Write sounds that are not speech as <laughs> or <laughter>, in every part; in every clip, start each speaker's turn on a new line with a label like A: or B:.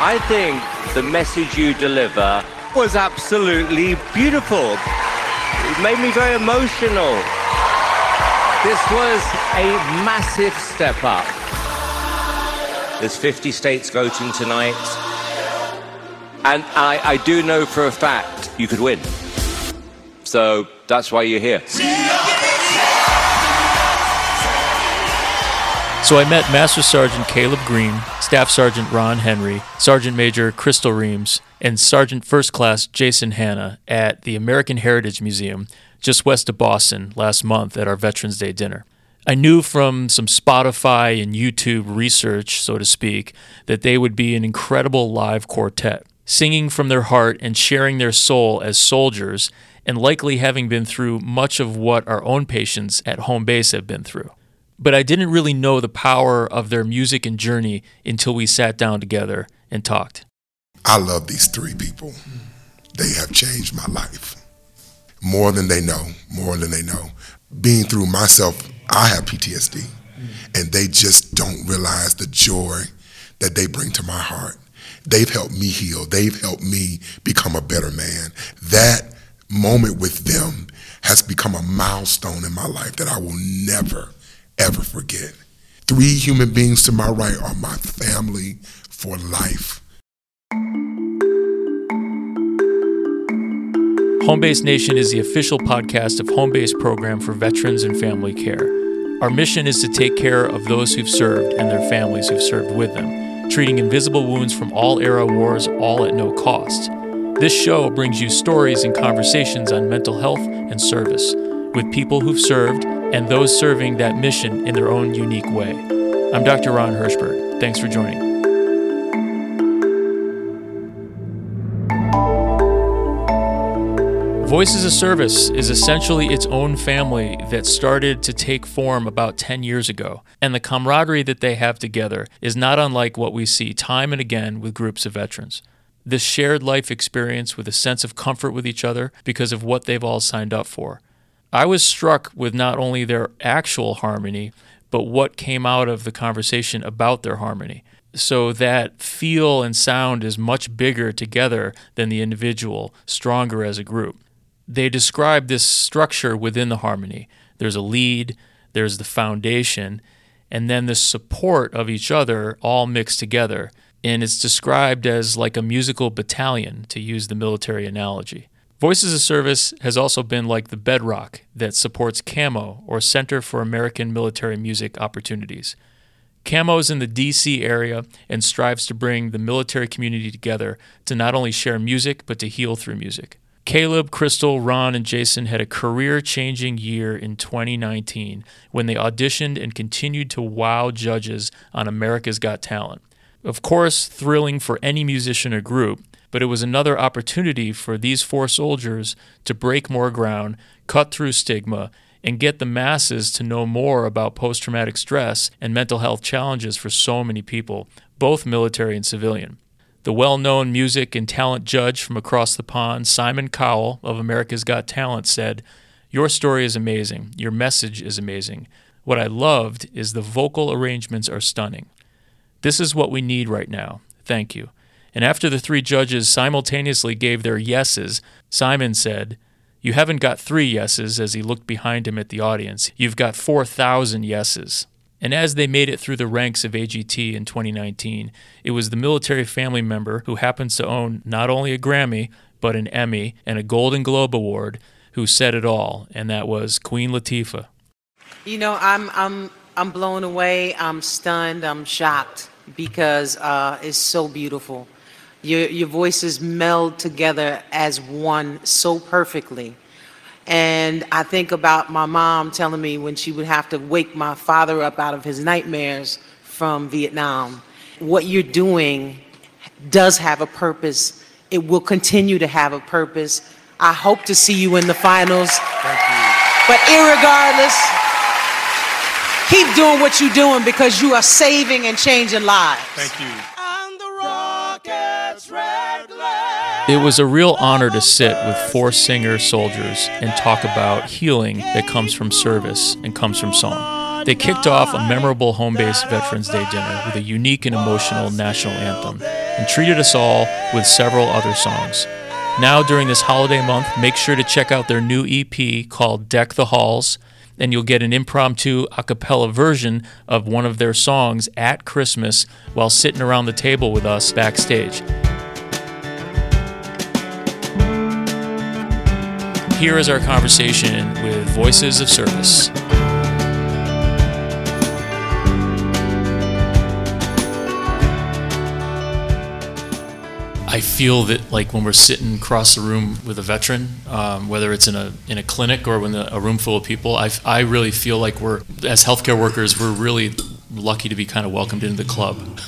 A: I think the message you deliver was absolutely beautiful. It made me very emotional. This was a massive step up. There's 50 states voting tonight. And I, I do know for a fact you could win. So that's why you're here.
B: So I met Master Sergeant Caleb Green, Staff Sergeant Ron Henry, Sergeant Major Crystal Reams, and Sergeant First Class Jason Hanna at the American Heritage Museum just west of Boston last month at our Veterans Day dinner. I knew from some Spotify and YouTube research, so to speak, that they would be an incredible live quartet, singing from their heart and sharing their soul as soldiers, and likely having been through much of what our own patients at home base have been through but I didn't really know the power of their music and journey until we sat down together and talked.
C: I love these three people. They have changed my life more than they know, more than they know. Being through myself, I have PTSD, and they just don't realize the joy that they bring to my heart. They've helped me heal. They've helped me become a better man. That moment with them has become a milestone in my life that I will never ever forget. Three human beings to my right are my family for life.
B: Homebase Nation is the official podcast of Homebase program for veterans and family care. Our mission is to take care of those who've served and their families who've served with them, treating invisible wounds from all era wars all at no cost. This show brings you stories and conversations on mental health and service with people who've served and those serving that mission in their own unique way. I'm Dr. Ron Hirschberg. Thanks for joining. Voices of Service is essentially its own family that started to take form about 10 years ago, and the camaraderie that they have together is not unlike what we see time and again with groups of veterans. This shared life experience with a sense of comfort with each other because of what they've all signed up for, I was struck with not only their actual harmony, but what came out of the conversation about their harmony. So that feel and sound is much bigger together than the individual, stronger as a group. They describe this structure within the harmony. There's a lead, there's the foundation, and then the support of each other all mixed together. And it's described as like a musical battalion, to use the military analogy. Voices of Service has also been like the bedrock that supports CAMO, or Center for American Military Music Opportunities. CAMO is in the DC area and strives to bring the military community together to not only share music, but to heal through music. Caleb, Crystal, Ron, and Jason had a career changing year in 2019 when they auditioned and continued to wow judges on America's Got Talent. Of course, thrilling for any musician or group, but it was another opportunity for these four soldiers to break more ground, cut through stigma, and get the masses to know more about post traumatic stress and mental health challenges for so many people, both military and civilian. The well known music and talent judge from across the pond, Simon Cowell of America's Got Talent, said, Your story is amazing. Your message is amazing. What I loved is the vocal arrangements are stunning. This is what we need right now. Thank you. And after the three judges simultaneously gave their yeses, Simon said, You haven't got three yeses as he looked behind him at the audience. You've got 4,000 yeses. And as they made it through the ranks of AGT in 2019, it was the military family member who happens to own not only a Grammy, but an Emmy and a Golden Globe Award who said it all, and that was Queen Latifah.
D: You know, I'm, I'm, I'm blown away, I'm stunned, I'm shocked because uh, it's so beautiful. Your, your voices meld together as one so perfectly. And I think about my mom telling me when she would have to wake my father up out of his nightmares from Vietnam. What you're doing does have a purpose. It will continue to have a purpose. I hope to see you in the finals. But irregardless, keep doing what you're doing because you are saving and changing lives.
E: Thank you.
B: It was a real honor to sit with four singer soldiers and talk about healing that comes from service and comes from song. They kicked off a memorable home base Veterans Day dinner with a unique and emotional national anthem. and treated us all with several other songs. Now, during this holiday month, make sure to check out their new EP called Deck the Halls, and you'll get an impromptu a cappella version of one of their songs at Christmas while sitting around the table with us backstage. Here is our conversation with Voices of Service. I feel that like when we're sitting across the room with a veteran, um, whether it's in a in a clinic or when the, a room full of people, I, I really feel like we're as healthcare workers, we're really lucky to be kind of welcomed into the club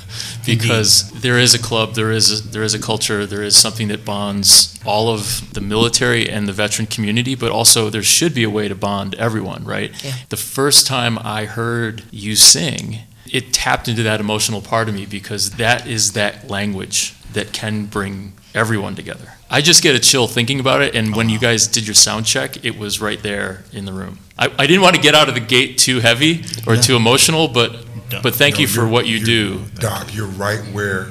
B: because there is a club, there is a, there is a culture, there is something that bonds all of the military and the veteran community, but also there should be a way to bond everyone, right?
E: Yeah.
B: The first time I heard you sing, it tapped into that emotional part of me because that is that language that can bring everyone together. I just get a chill thinking about it, and when you guys did your sound check, it was right there in the room. I, I didn't want to get out of the gate too heavy or too emotional, but but thank you for
C: you're-
B: what you do.
C: Doc, you're right where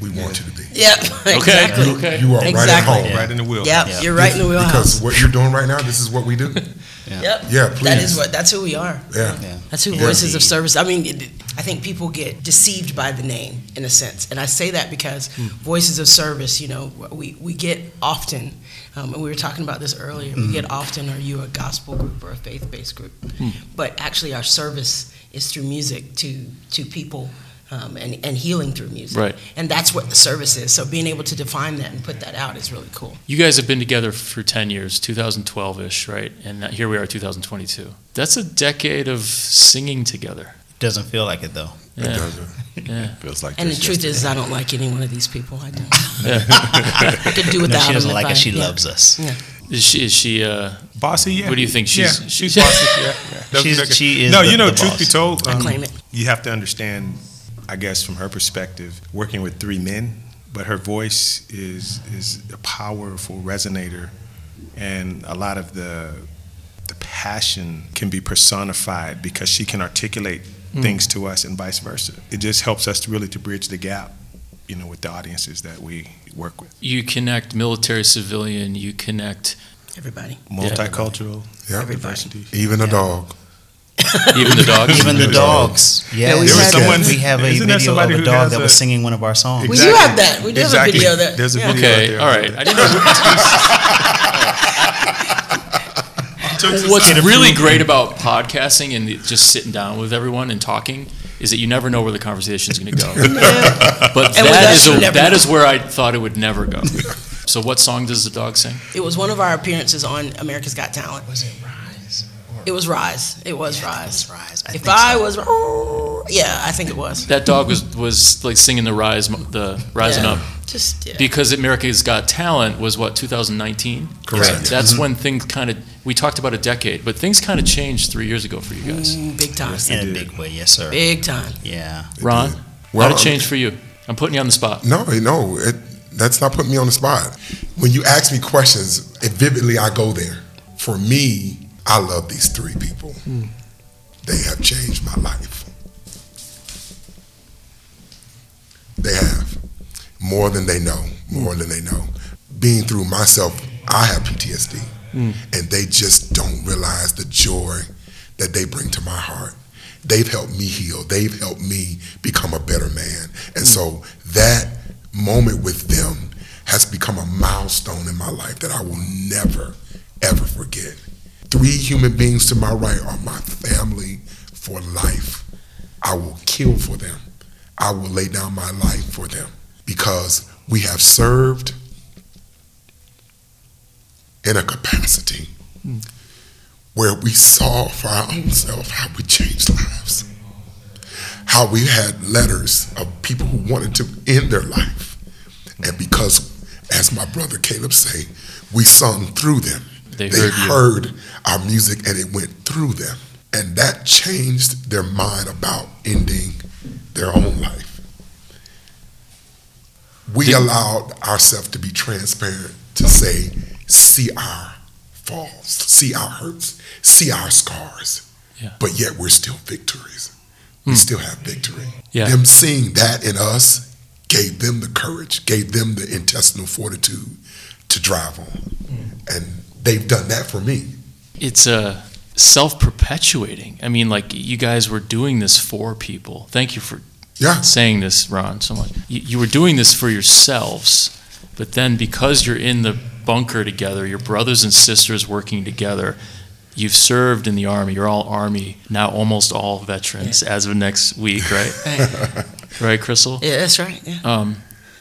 C: we want you to be.
E: Yep. <laughs> Exactly.
C: You,
B: Okay.
C: you are right at
E: Exactly.
C: home.
F: Right in the wheel.
E: Yep.
G: Yeah.
E: You're right in the wheelhouse.
C: Because what you're doing right now, this is what we do. <laughs>
E: Yep.
C: Yeah, please.
E: is what. That's who we are.
C: Yeah.
G: Yeah.
E: That's who
C: Yeah.
E: Voices of Service. I mean, it, I think people get deceived by the name in a sense, and I say that because hmm. Voices of Service. You know, we we get often, um, and we were talking about this earlier. We hmm. get often, are you a gospel group or a faith-based group? Hmm. But actually, our service is through music to to people. Um, and, and healing through music.
B: Right.
E: And that's what the service is. So being able to define that and put that out is really cool.
B: You guys have been together for 10 years, 2012 ish, right? And here we are, 2022. That's a decade of singing together.
G: Doesn't feel like it though.
C: It doesn't.
B: Yeah.
F: Feels like
E: And the
F: just
E: truth is,
F: yesterday.
E: I don't like any one of these people. I don't.
B: Yeah. <laughs>
E: I could do
G: No,
E: without
G: she doesn't
E: them
G: like
E: if
G: it. She
E: yeah.
G: loves us.
B: Is she, is she uh,
F: bossy. Yeah.
B: What do you think? She's-
F: yeah,
B: she's-
F: she's bossy. <laughs> Yeah, yeah.
G: She's-
F: what
G: she is
F: No,
G: the-
F: you know,
G: the
F: truth
G: boss.
F: be told,
E: I
F: um,
E: claim it.
F: you have to understand. I guess from her perspective, working with three men, but her voice is is a powerful resonator, and a lot of the the passion can be personified because she can articulate mm. things to us and vice versa. It just helps us to really to bridge the gap, you know, with the audiences that we work with.
B: you connect military civilian, you connect
E: Everybody.
F: Multicultural
C: Yeah.
F: diversity.
C: Even a dog. <laughs>
B: even the dogs.
G: Even the dogs. Yeah,
E: we
G: we,
E: had-
F: someone-
G: we have a video of a dog
F: has
G: that was singing one of our songs.
E: We do have that. We do have a video of that.
F: There's a
E: Yeah.
F: video out
B: Okay,
F: there.
B: all right. I didn't know. <laughs> What's really great about podcasting and just sitting down with everyone and talking is that you never know where the conversation <laughs> is going to go. But
E: And with
B: that
E: us,
B: is
E: you
B: a,
E: never
B: that
E: know.
B: is where I thought it would never go. So, what song does the dog sing?
E: It was one of our appearances on America's Got Talent.
G: Was it Rise?
E: It was Rise. It was
G: Yeah, I think
E: Rise.
G: it was Rise. I
E: if I
G: so.
E: was, yeah, I think it was.
B: That dog was was like singing the rise, the rising
E: Yeah.
B: up
E: Just yeah.
B: because America's Got Talent was what 2019.
C: Correct.
B: That's when things kind of we talked about a decade, but things kind of changed three years ago for you guys.
E: Mm, big time.
G: in a big way, yes, sir.
E: Big time.
G: Yeah.
B: Ron,
C: did.
B: how did it change for you? I'm putting you on the spot.
C: No, no, it, that's not putting me on the spot. When you ask me questions, it vividly I go there. For me, I love these three people. They have changed my life. They have. More than they know, more than they know. Being through myself, I have PTSD. And they just don't realize the joy that they bring to my heart. They've helped me heal. They've helped me become a better man. And so that moment with them has become a milestone in my life that I will never, ever forget. Three human beings to my right are my family for life. I will kill for them. I will lay down my life for them because we have served in a capacity where we saw for our own self how we changed lives. How we had letters of people who wanted to end their life. And because, as my brother Caleb say, we sung through them.
B: They heard
C: heard our music and it went through them. And that changed their mind about ending their own life. We
B: Did-
C: allowed ourselves to be transparent to say, see our falls, see our hurts, see our scars.
B: Yeah.
C: But yet we're still victories. We hmm. still have victory.
B: Yeah.
C: Them seeing that in us gave them the courage, gave them the intestinal fortitude to drive on. Hmm. And they've done that for me.
B: It's a self perpetuating. I mean, like you guys were doing this for people. Thank you for
C: Yeah.
B: saying this, Ron, so much. You, you were doing this for yourselves, but then because you're in the bunker together, your brothers and sisters working together, you've served in the Army. You're all Army, now almost all veterans as of next week, right? <laughs>
E: Right. <laughs>
B: right, Crystal?
E: Yeah, that's right. Yeah.
B: Um,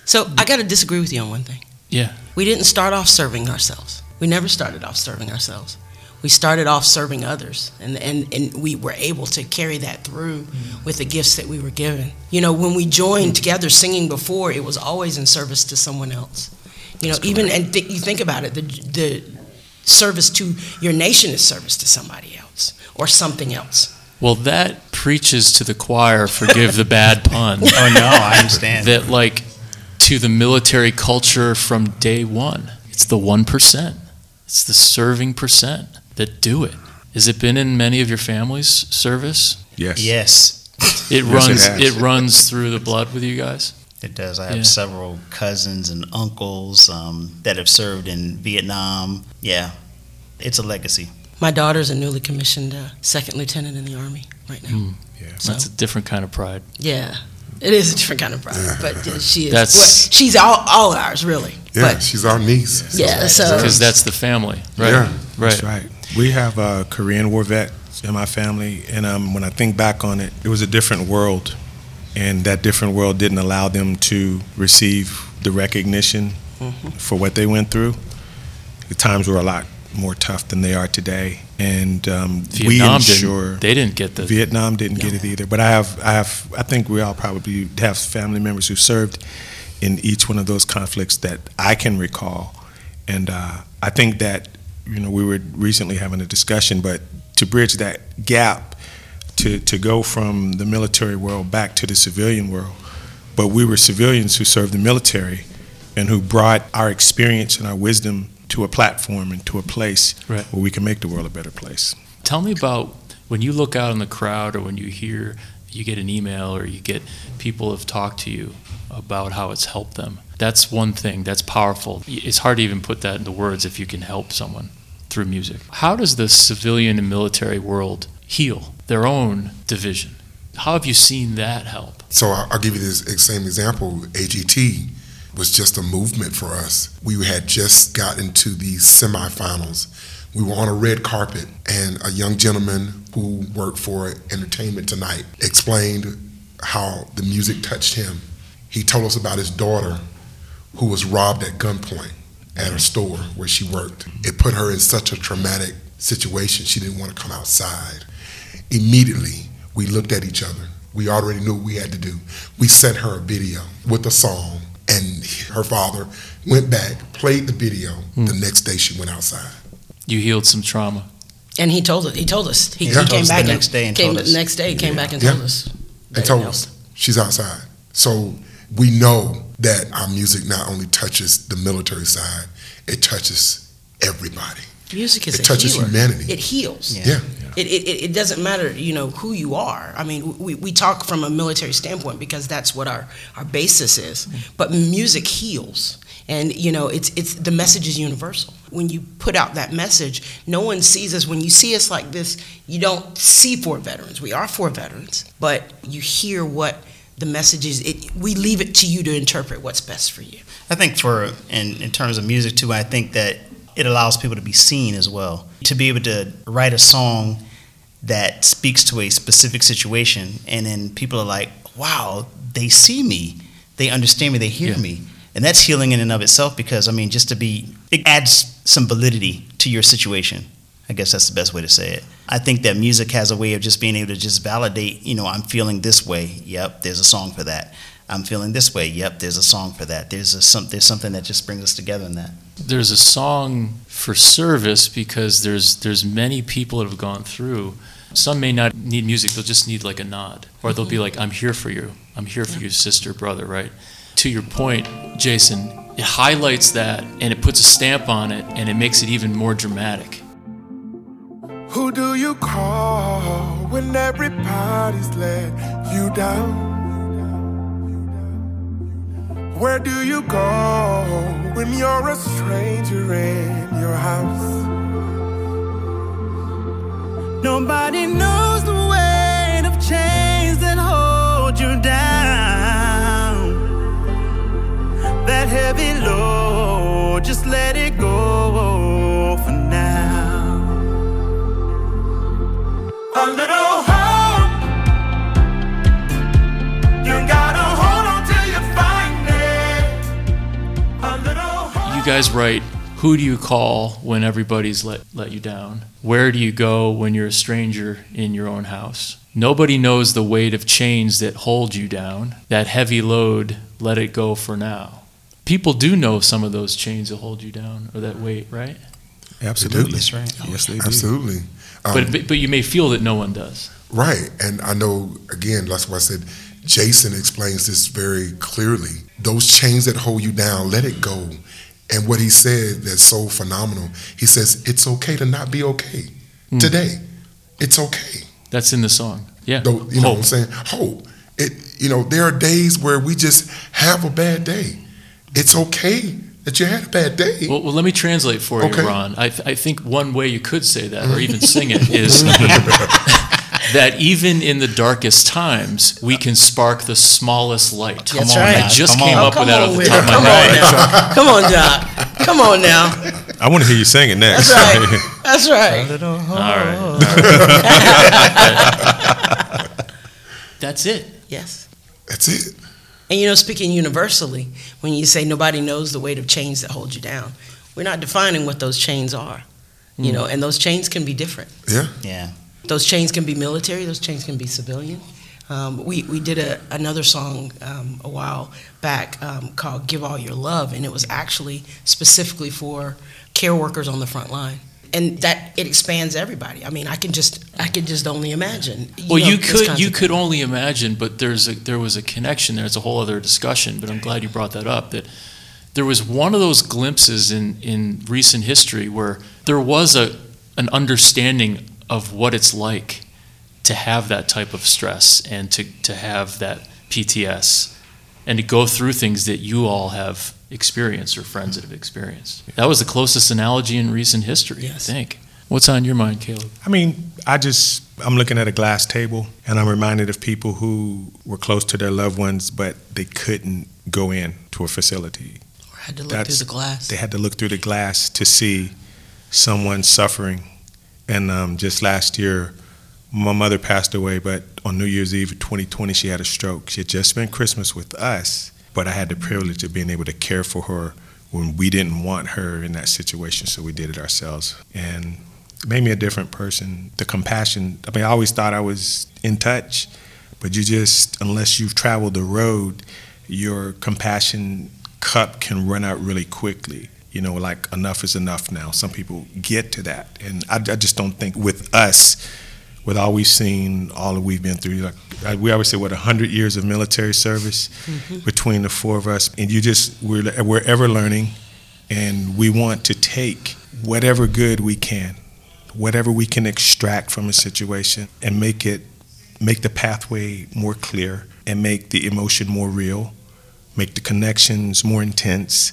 E: So I got to disagree with you on one thing.
B: yeah.
E: We didn't start off serving ourselves. We never started off serving ourselves. We started off serving others, and, and, and we were able to carry that through mm-hmm. with the gifts that we were given. You know, when we joined together singing before, it was always in service to someone else. You know, even and th- you think about it, the the service to your nation is service to somebody else or something else.
B: Well, that preaches to the choir, forgive the bad <laughs> pun.
G: Oh no, I understand.
B: that like to the military culture from day one. It's the one percent. It's the serving percent that do it. Has it been in many of your family's service?
F: Yes.
G: yes,
B: It
F: Yes, it
B: runs.
F: has.
B: It, runs through the blood with you guys.
G: it does. I have
B: Yeah.
G: several cousins and uncles um, that have served in Vietnam. Yeah, it's a legacy.
E: My daughter's a newly commissioned uh, second lieutenant in the army right now.
B: Hmm.
F: Yeah.
E: So-
B: That's a different kind of pride.
E: Yeah, it is a different kind of pride, but uh, she is.
B: That's-
E: well, she's all, all ours, really.
C: Yeah,
E: But
C: she's our niece.
E: yeah, so
B: Because that's the family, right?
C: Yeah.
B: Right.
F: That's right. We have a Korean war vet in my family, and um, when I think back on it, it was a different world, and that different world didn't allow them to receive the recognition for what they went through. The times were a lot more tough than they are today, and um, we
B: Vietnam
F: ensure
B: didn't. They didn't get the.
F: Vietnam didn't get it either. But I have, I have, I think we all probably have family members who served in each one of those conflicts that I can recall, and uh, I think that you know we were recently having a discussion, but to bridge that gap, to to go from the military world back to the civilian world, but we were civilians who served the military, and who brought our experience and our wisdom to a platform and to a place
B: Right.
F: where we can make the world a better place.
B: Tell me about when you look out in the crowd or when you hear, you get an email or you get people have talked to you about how it's helped them. That's one thing. That's powerful. It's hard to even put that into words if you can help someone through music. How does the civilian and military world heal their own division? How have you seen that help?
C: So I- I'll give you this same example. AGT was just a movement for us. We had just gotten to the semifinals. We were on a red carpet, and a young gentleman who worked for Entertainment Tonight explained how the music touched him. He told us about his daughter who was robbed at gunpoint at her store where she worked. It put her in such a traumatic situation, she didn't want to come outside. Immediately, we looked at each other. We already knew what we had to do. We sent her a video with a song, her father went back, played the video. The hmm. next day, she went outside.
B: You healed some trauma.
E: and he told us. He told us. He,
C: Yeah.
E: he came
G: us the
E: back
G: next day and
E: came
G: told
E: the
G: us.
E: next day. Came back and
C: Yeah.
E: told us. that
C: They told us she's outside. So we know that our music not only touches the military side, it touches everybody.
E: Music is
C: It
E: a
C: touches
E: healer.
C: humanity.
E: It heals.
G: Yeah.
C: Yeah.
E: It, it, it- doesn't matter, you know, who you are. I mean, we, we talk from a military standpoint because that's what our, our basis is. Mm-hmm. But music heals. And, you know, it's, it's, the message is universal. When you put out that message, no one sees us. When you see us like this, you don't see for veterans. We are for veterans, but you hear what the message is. It, we leave it to you to interpret what's best for you.
G: I think for in, in terms of music too, I think that it allows people to be seen as well. To be able to write a song that speaks to a specific situation, and then people are like, "Wow, they see me, they understand me, they hear
B: Yeah.
G: me," and that's healing in and of itself. Because I mean, just to be, it adds some validity to your situation. I guess that's the best way to say it. I think that music has a way of just being able to just validate. You know, I'm feeling this way. Yep, there's a song for that. I'm feeling this way. Yep, there's a song for that. There's a some, there's something that just brings us together in that.
B: there's a song for service because there's there's many people that have gone through. Some may not need music; they'll just need like a nod, or they'll be like, "I'm here for you. I'm here for you, sister, brother." Right? To your point, Jason, it highlights that and it puts a stamp on it, and it makes it even more dramatic.
H: Who do you call when everybody's let you down? Where do you go when you're a stranger in your house?
I: Nobody knows the weight of chains that hold you down. That heavy load, just let it go for now. A little
B: guys write, who do you call when everybody's let, let you down? Where do you go when you're a stranger in your own house? Nobody knows the weight of chains that hold you down. That heavy load, let it go for now. People do know some of those chains that hold you down or that weight, right?
F: Absolutely.
C: That's
G: right.
F: Yes, they do.
C: Absolutely. Um,
B: But, but but you may feel that no one does.
C: Right. And I know, again, that's why I said Jason explains this very clearly. Those chains that hold you down, let it go. And what he said that's so phenomenal, he says, it's okay to not be okay hmm. today. It's okay.
B: That's in the song. Yeah.
C: Though, you know
B: Hope.
C: what I'm saying? Hope. It, you know, there are days where we just have a bad day. It's okay that you had a bad day.
B: Well, well, let me translate for
C: Okay.
B: you, Ron. I, th- I think one way you could say that, or even <laughs> sing it, is <laughs> that even in the darkest times, we uh, can spark the smallest light.
E: That's
G: on,
E: right.
G: guys,
B: I just
G: come
B: came
G: on.
B: up
E: come
B: with that
E: on
B: off the top of my
E: Come on
B: head.
E: now. Come on, Doc. Come on now.
F: I want to hear you sing it next.
E: That's right. <laughs> That's right.
B: All right. All right. <laughs> That's it.
E: Yes.
C: That's it.
E: And you know, speaking universally, when you say nobody knows the weight of chains that hold you down, we're not defining what those chains are. You hmm. know, and those chains can be different.
C: Yeah.
G: Yeah.
E: Those chains can be military. Those chains can be civilian. Um, we we did a, another song um, a while back um, called "Give All Your Love," and it was actually specifically for care workers on the front line. And that it expands everybody. I mean, I can just I can just only imagine.
B: Well,
E: know,
B: you could you could only imagine, but there's a there was a connection there. It's a whole other discussion. But I'm glad you brought that up. That there was one of those glimpses in in recent history where there was a an understanding of what it's like to have that type of stress and to to have that PTS and to go through things that you all have experienced or friends that have experienced. That was the closest analogy in recent history,
E: Yes.
B: I think. What's on your mind, Caleb?
F: I mean, I just I'm looking at a glass table and I'm reminded of people who were close to their loved ones but they couldn't go in to a facility.
E: I had to look
F: That's-
E: through the glass.
F: They had to look through the glass to see someone suffering. And um, just last year, my mother passed away, but on New Year's Eve of 2020, she had a stroke. She had just spent Christmas with us, but I had the privilege of being able to care for her when we didn't want her in that situation, so we did it ourselves. And it made me a different person. The compassion, I mean, I always thought I was in touch, but you just, unless you've traveled the road, your compassion cup can run out really quickly. You know, like enough is enough now. Some people get to that. And I, I just don't think with us, with all we've seen, all that we've been through, like I- we always say, what, 100 years of military service mm-hmm. between the four of us. And you just, we're, we're ever learning, and we want to take whatever good we can, whatever we can extract from a situation, and make it, make the pathway more clear, and make the emotion more real, make the connections more intense,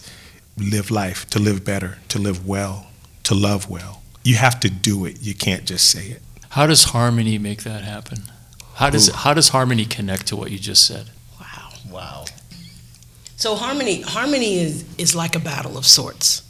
F: live life, to live better, to live well, to love well. You have to do it. You can't just say it.
B: How does harmony make that happen? How does how does harmony connect to what you just said?
E: wow.
G: Wow.
E: So harmony harmony is is like a battle of sorts.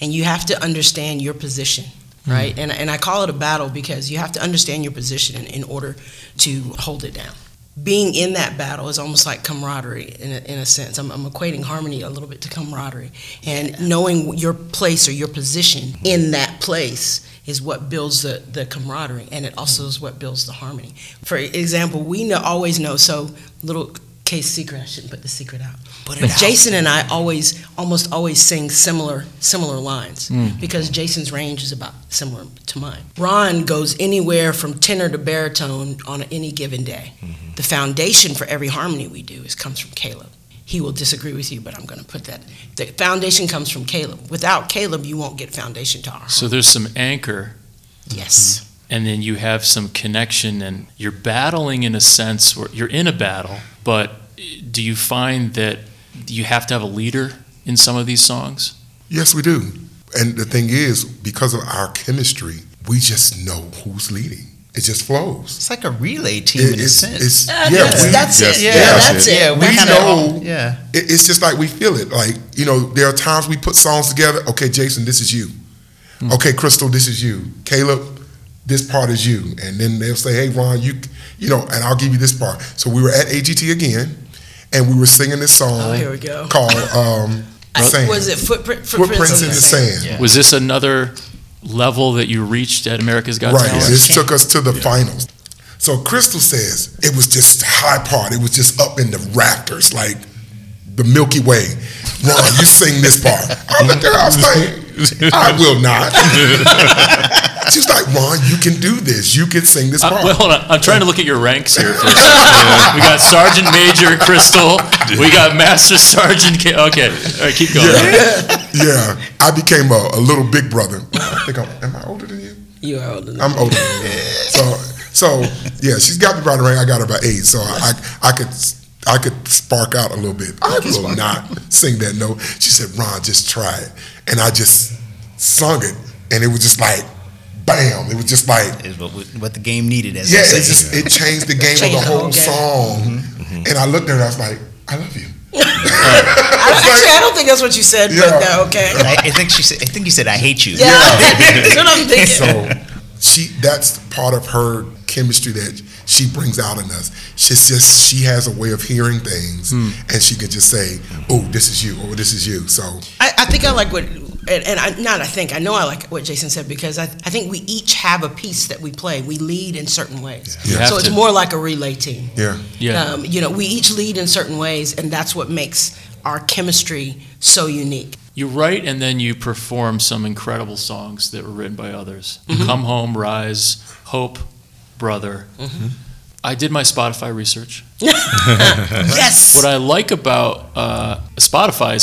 E: And you have to understand your position, mm. right? And and I call it a battle because you have to understand your position in, in order to hold it down. Being in that battle is almost like camaraderie in a, in a sense. I'm, I'm equating harmony a little bit to camaraderie. And knowing your place or your position in that place is what builds the, the camaraderie and it also is what builds the harmony. For example, we know, always know, so little case secret, I shouldn't put the secret out.
G: Put
E: But
G: out.
E: Jason and I always, almost always sing similar, similar lines
B: Mm.
E: because Jason's range is about similar to mine. Ron goes anywhere from tenor to baritone on any given day. The foundation for every harmony we do is comes from Caleb. He will disagree with you, but I'm going to put that. The foundation comes from Caleb. Without Caleb, you won't get foundation to our
B: So there's some anchor,
E: Yes.
B: and then you have some connection, and you're battling in a sense where you're in a battle. But do you find that do you have to have a leader in some of these songs?
C: Yes, we do. And the thing is, because of our chemistry, we just know who's leading. It just flows.
G: It's like a relay team
C: It-
G: in a
C: it's,
G: sense.
C: it's,
E: Uh,
C: yeah,
E: that's,
C: we,
E: that's
F: yes,
E: it.
F: yeah,
E: Yeah,
F: that's
E: that's
F: it.
E: it.
G: Yeah,
C: we
G: kinda-
C: know.
G: yeah.
C: it- it's just like we feel it. Like you know, there are times we put songs together. Okay, Jason, this is you. Okay, Crystal, this is you. Caleb, this part is you. And then they'll say, Hey, Ron, you, you know, and I'll give you this part. So we were at AGT again, and we were singing this song
E: Oh, here we go.
C: called <laughs> um,
E: I-
C: Sand.
E: was it footprint,
C: Footprints in the Sand.
G: Yeah.
B: Was this another level that you reached at America's Got
C: Right.
B: Talent?
C: This took us to the finals. So Crystal says it was just high part. It was just up in the rafters, like the Milky Way. Ron, you sing this part. I looked at her. I was like, I will not. <laughs> <laughs> She's like, Ron, you can do this. You can sing this
B: Uh,
C: part.
B: well, hold on. I'm trying to look at your ranks here. For a second. we got Sergeant Major Crystal. We got Master Sergeant. K- okay, all right, keep going.
C: yeah, yeah. I became a, a little big brother. I think I'm. Am I older than you?
E: You are older than me.
C: I'm older. Than you. So, so yeah, she's got me by the ring. I got her by eight. So I, I could. I could spark out a little bit. I will not sing that note. She said, Ron, just try it. And I just sung it. And it was just like, bam. It was just like,
G: Is what, what the game needed, as
C: yeah,
G: they
C: it just it changed the game
E: Changed
C: of the
E: the
C: whole
E: whole game.
C: song. Mm-hmm. Mm-hmm. And I looked at her, and I was like, I love you. <laughs>
E: I, actually, I don't think that's what you said,
C: Yeah.
E: but uh, okay.
G: I, I think she said. I think you said, "I hate you."
E: Yeah, <laughs> that's what I'm thinking.
C: So she that's part of her chemistry that she brings out in us. She's just she has a way of hearing things hmm. and she can just say, Oh, this is you, or this is you. So
E: I, I think I like what, and, and I, not I think, I know I like what Jason said because I, I think we each have a piece that we play. We lead in certain ways.
B: You have
E: So it's
B: to.
E: more like a relay team.
C: yeah.
B: Yeah.
E: Um, you know, we each lead in certain ways, and that's what makes our chemistry so unique.
B: You write and then you perform some incredible songs that were written by others.
E: Mm-hmm.
B: Come Home, Rise, Hope, Brother.
E: Mm-hmm.
B: I did my Spotify research. <laughs>
E: Yes.
B: What I like about uh, Spotify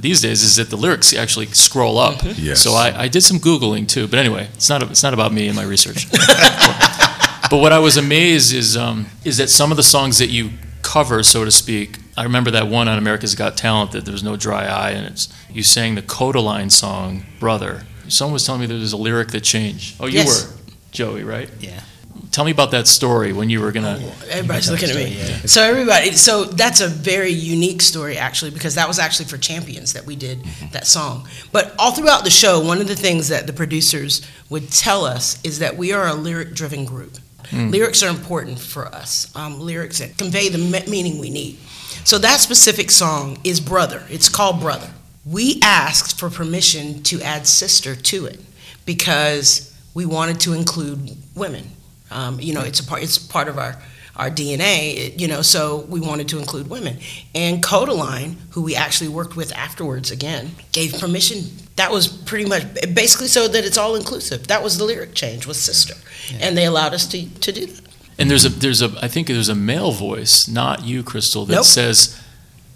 B: these days is that the lyrics actually scroll up.
E: Mm-hmm.
F: Yes.
B: So I, I did some googling too. But anyway, it's not it's not about me and my research. <laughs> but what I was amazed is um, is that some of the songs that you cover, so to speak. I remember that one on America's Got Talent that there was no dry eye, and it's you sang the Kodaline song, "Brother." Someone was telling me there was a lyric that changed. Oh, you
E: Yes.
B: were Joey, right?
G: Yeah.
B: Tell me about that story when you were gonna.
E: Everybody's looking at me. So everybody, so that's a very unique story actually, because that was actually for Champions that we did that song. But all throughout the show, one of the things that the producers would tell us is that we are a lyric-driven group. Lyrics are important for us. Um, lyrics that convey the me- meaning we need. So that specific song is Brother. It's called Brother. We asked for permission to add sister to it because we wanted to include women. Um, you know, it's a part. It's part of our our DNA. you know, so we wanted to include women. And Kodaline, who we actually worked with afterwards, again gave permission. That was pretty much basically so that it's all inclusive. That was the lyric change was sister, and they allowed us to to do that.
B: And there's a there's a I think there's a male voice, not you, Crystal, that
E: Nope.
B: says,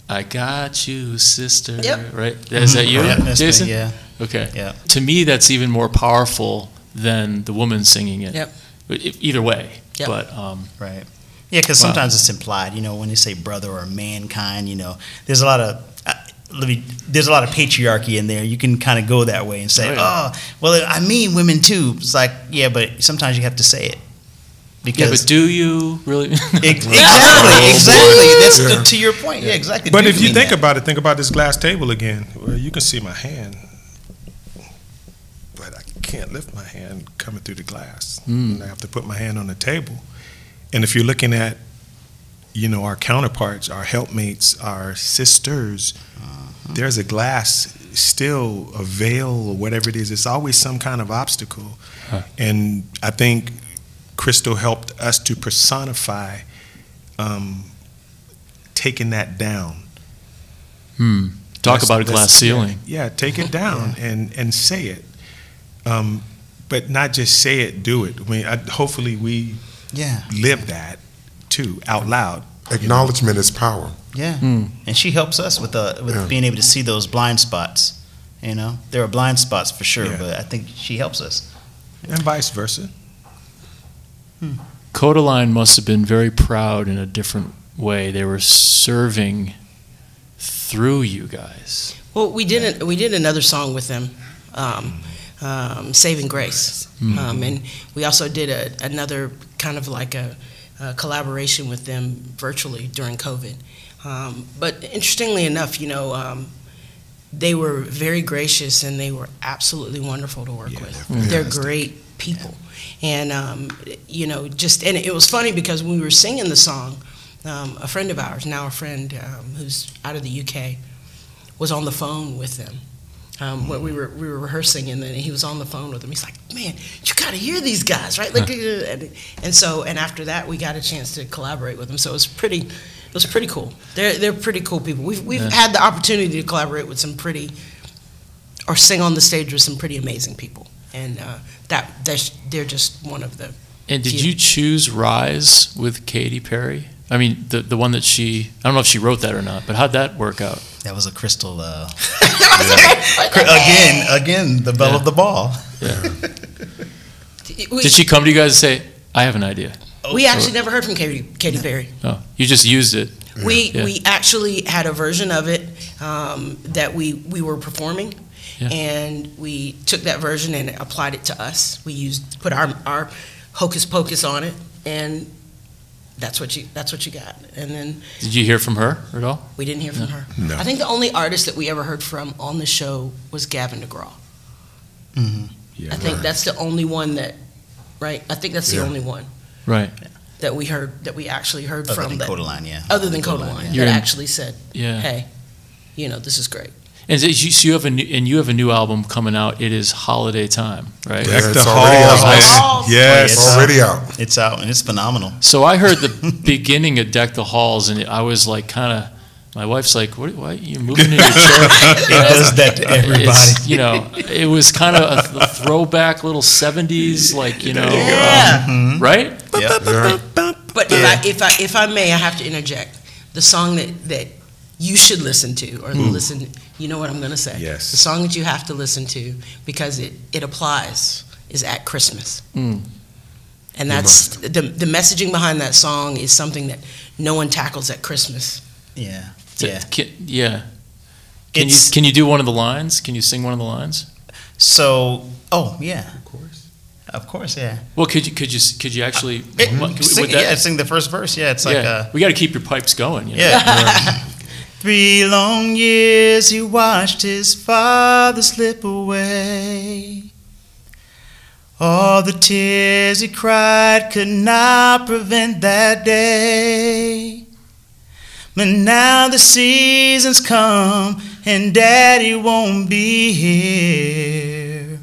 B: "I got you, sister."
E: Yep.
B: Right? Is that you,
G: Yeah, that's me,
B: Jason?
G: yeah.
B: Okay.
G: Yeah.
B: To me, that's even more powerful than the woman singing it.
E: Yep.
B: But Either way.
E: Yep.
B: But um,
G: Right. Yeah, because
B: Wow.
G: sometimes it's implied. You know, when they say brother or mankind, you know, there's a lot of. Uh, let me, there's a lot of patriarchy in there. You can kind of go that way and say,
B: Oh,
G: "Oh, well, I mean women too." It's like, yeah, but sometimes you have to say it
B: yeah,
G: because
B: but do you really?
G: Ex- <laughs> exactly, exactly. That's
C: Yeah.
G: to your point. Yeah, exactly.
F: But
G: Do
F: if you
G: mean
F: think
G: that.
F: about it, think about this glass table again. Well, you can see my hand, but I can't lift my hand coming through the glass.
B: Mm.
F: I have to put my hand on the table. And if you're looking at, you know, our counterparts, our helpmates, our sisters, there's a glass still, a veil or whatever it is. It's always some kind of obstacle.
B: Huh.
F: And I think Crystal helped us to personify um, taking that down.
B: Hmm. Talk
F: That's-
B: about a glass ceiling.
F: Yeah, yeah, take it <laughs> down and and say it, um, but not just say it, do it. I mean, I, hopefully we
G: yeah,
F: live that too out loud.
C: Acknowledgement is power.
G: yeah,
B: Hmm.
G: and she helps us with the with
C: Yeah.
G: being able to see those blind spots. You know, there are blind spots for sure,
F: Yeah.
G: but I think she helps us.
F: and vice versa.
B: Kodaline must have been very proud in a different way. They were serving through you guys?
E: Well, we did a, we did another song with them, um, um, "Saving Grace," um, and we also did a, another kind of like a, a collaboration with them virtually during COVID. Um, but interestingly enough, you know, um, they were very gracious and they were absolutely wonderful to work
F: Yeah,
E: with.
F: they're
E: They're great people, and um, you know, just and it was funny because when we were singing the song, um, a friend of ours, now a friend um, who's out of the UK, was on the phone with them. Um, when we were we were rehearsing, and then he was on the phone with them. He's like, "Man, you got to hear these guys, right?" Like, and, and so, and after that, we got a chance to collaborate with them. So it was pretty, it was pretty cool. They're they're pretty cool people. We've we've
B: Yeah.
E: had the opportunity to collaborate with some pretty, or sing on the stage with some pretty amazing people, and uh, that they're just one of the.
B: And did
E: few.
B: you choose Rise with Katy Perry? I mean, the the one that she I don't know if she wrote that or not, but how'd that work out?
G: That was a crystal. Uh, <laughs> <laughs> again, again, the bell
B: Yeah.
G: of the ball. <laughs>
E: We,
B: Did she come to you guys and say, "I have an idea"?
E: we actually never heard from Katy Katy Perry.
B: Oh, you just used it.
E: We
B: Yeah.
E: we actually had a version of it um, that we we were performing,
B: Yeah.
E: and we took that version and applied it to us. We used put our our hocus pocus on it, and that's what you that's what you got. And then
B: Did you hear from her at all?
E: we didn't hear from her.
F: No.
E: I think the only artist that we ever heard from on the show was Gavin DeGraw.
G: hmm
F: Yeah,
E: I think
F: right.
E: that's the only one that, right? I think that's the
C: Yeah.
E: only one
B: Right.
E: that we heard that we actually heard
G: Other
E: from
G: than
E: that,
G: Kodaline, yeah.
E: other than
G: Kodaline,
E: Kodaline,
G: yeah.
B: You're
E: that actually said,
B: Yeah.
E: "Hey, you know, this is great."
B: And you, so you have a new, and you have a new album coming out. It is holiday time, right?
C: Yeah,
F: Deck
C: it's
F: the
C: already
F: halls,
C: out.
F: man.
E: Halls.
F: Yes.
G: It's
C: Already out.
G: It's out and it's phenomenal.
B: So I heard the <laughs> beginning of Deck the Halls, and I was like, kind of. My wife's like, "What? Why you moving in your chair?" <laughs>
G: It does that to everybody.
B: It's, you know, it was kind of a, a throwback, little '70s, like you know,
E: Yeah.
B: um, right?
G: Yep.
C: Yeah.
E: But if I if I if I may, I have to interject. The song that that you should listen to or listen, you know what I'm going to say.
F: Yes.
E: The song that you have to listen to because it it applies is at Christmas.
B: Mm.
E: And that's the the messaging behind that song is something that no one tackles at Christmas.
G: Yeah.
B: T-
G: Yeah.
B: Can, yeah. Can you can you do one of the lines? Can you sing one of the lines?
G: So, oh yeah, of course, of course, yeah.
B: Well, could you could you could you actually?
G: It-
B: what- could
G: sing,
B: that-
G: yeah, sing the first verse. Yeah, it's like
B: yeah.
G: uh,
B: we got to keep your pipes going. You know?
G: yeah. <laughs> Three long years he watched his father slip away. All the tears he cried could not prevent that day. But now the season's come and daddy won't be here.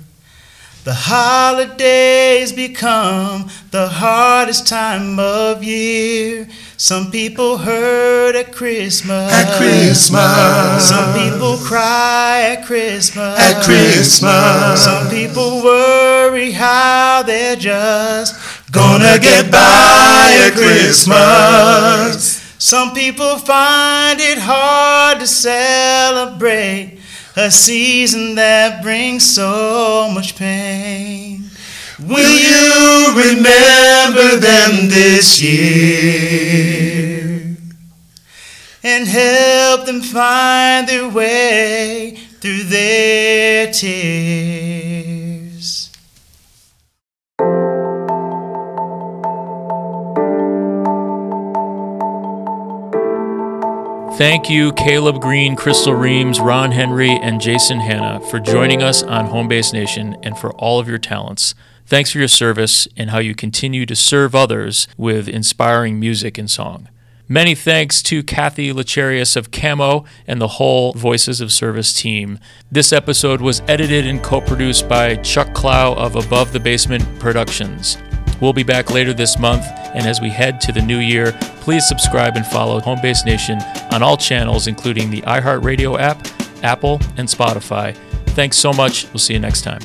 G: The holidays become the hardest time of year. Some people hurt at Christmas.
C: At Christmas.
G: Some people cry at Christmas.
C: At Christmas.
G: Some people worry how they're just
C: Gonna get by at Christmas.
G: some people find it hard to celebrate a season that brings so much pain. Will you remember them this year and help them find their way through their tears?
B: Thank you, Caleb Green, Crystal Reams, Ron Henry, and Jason Hanna for joining us on Homebase Nation and for all of your talents. Thanks for your service and how you continue to serve others with inspiring music and song. Many thanks to Kathy Lecharius of Camo and the whole Voices of Service team. This episode was edited and co produced by Chuck Clow of Above the Basement Productions. We'll be back later this month, and as we head to the new year, please subscribe and follow Homebase Nation on all channels, including the iHeartRadio app, Apple, and Spotify. Thanks so much. We'll see you next time.